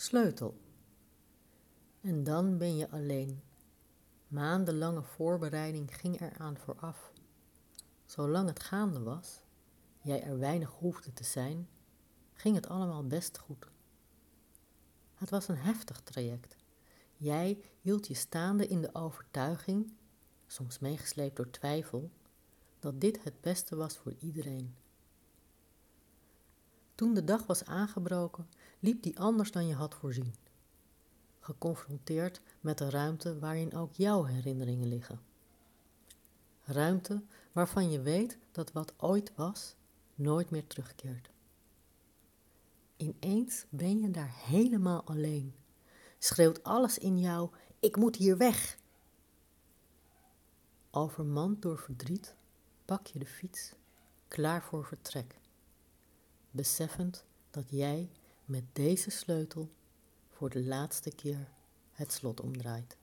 Sleutel. En dan ben je alleen. Maandenlange voorbereiding ging eraan vooraf. Zolang het gaande was, jij er weinig hoefde te zijn, ging het allemaal best goed. Het was een heftig traject. Jij hield je staande in de overtuiging, soms meegesleept door twijfel, dat dit het beste was voor iedereen. Toen de dag was aangebroken, liep die anders dan je had voorzien. Geconfronteerd met de ruimte waarin ook jouw herinneringen liggen. Ruimte waarvan je weet dat wat ooit was, nooit meer terugkeert. Ineens ben je daar helemaal alleen. Schreeuwt alles in jou: Ik moet hier weg. Overmand door verdriet, pak je de fiets, klaar voor vertrek beseffend dat jij met deze sleutel voor de laatste keer het slot omdraait.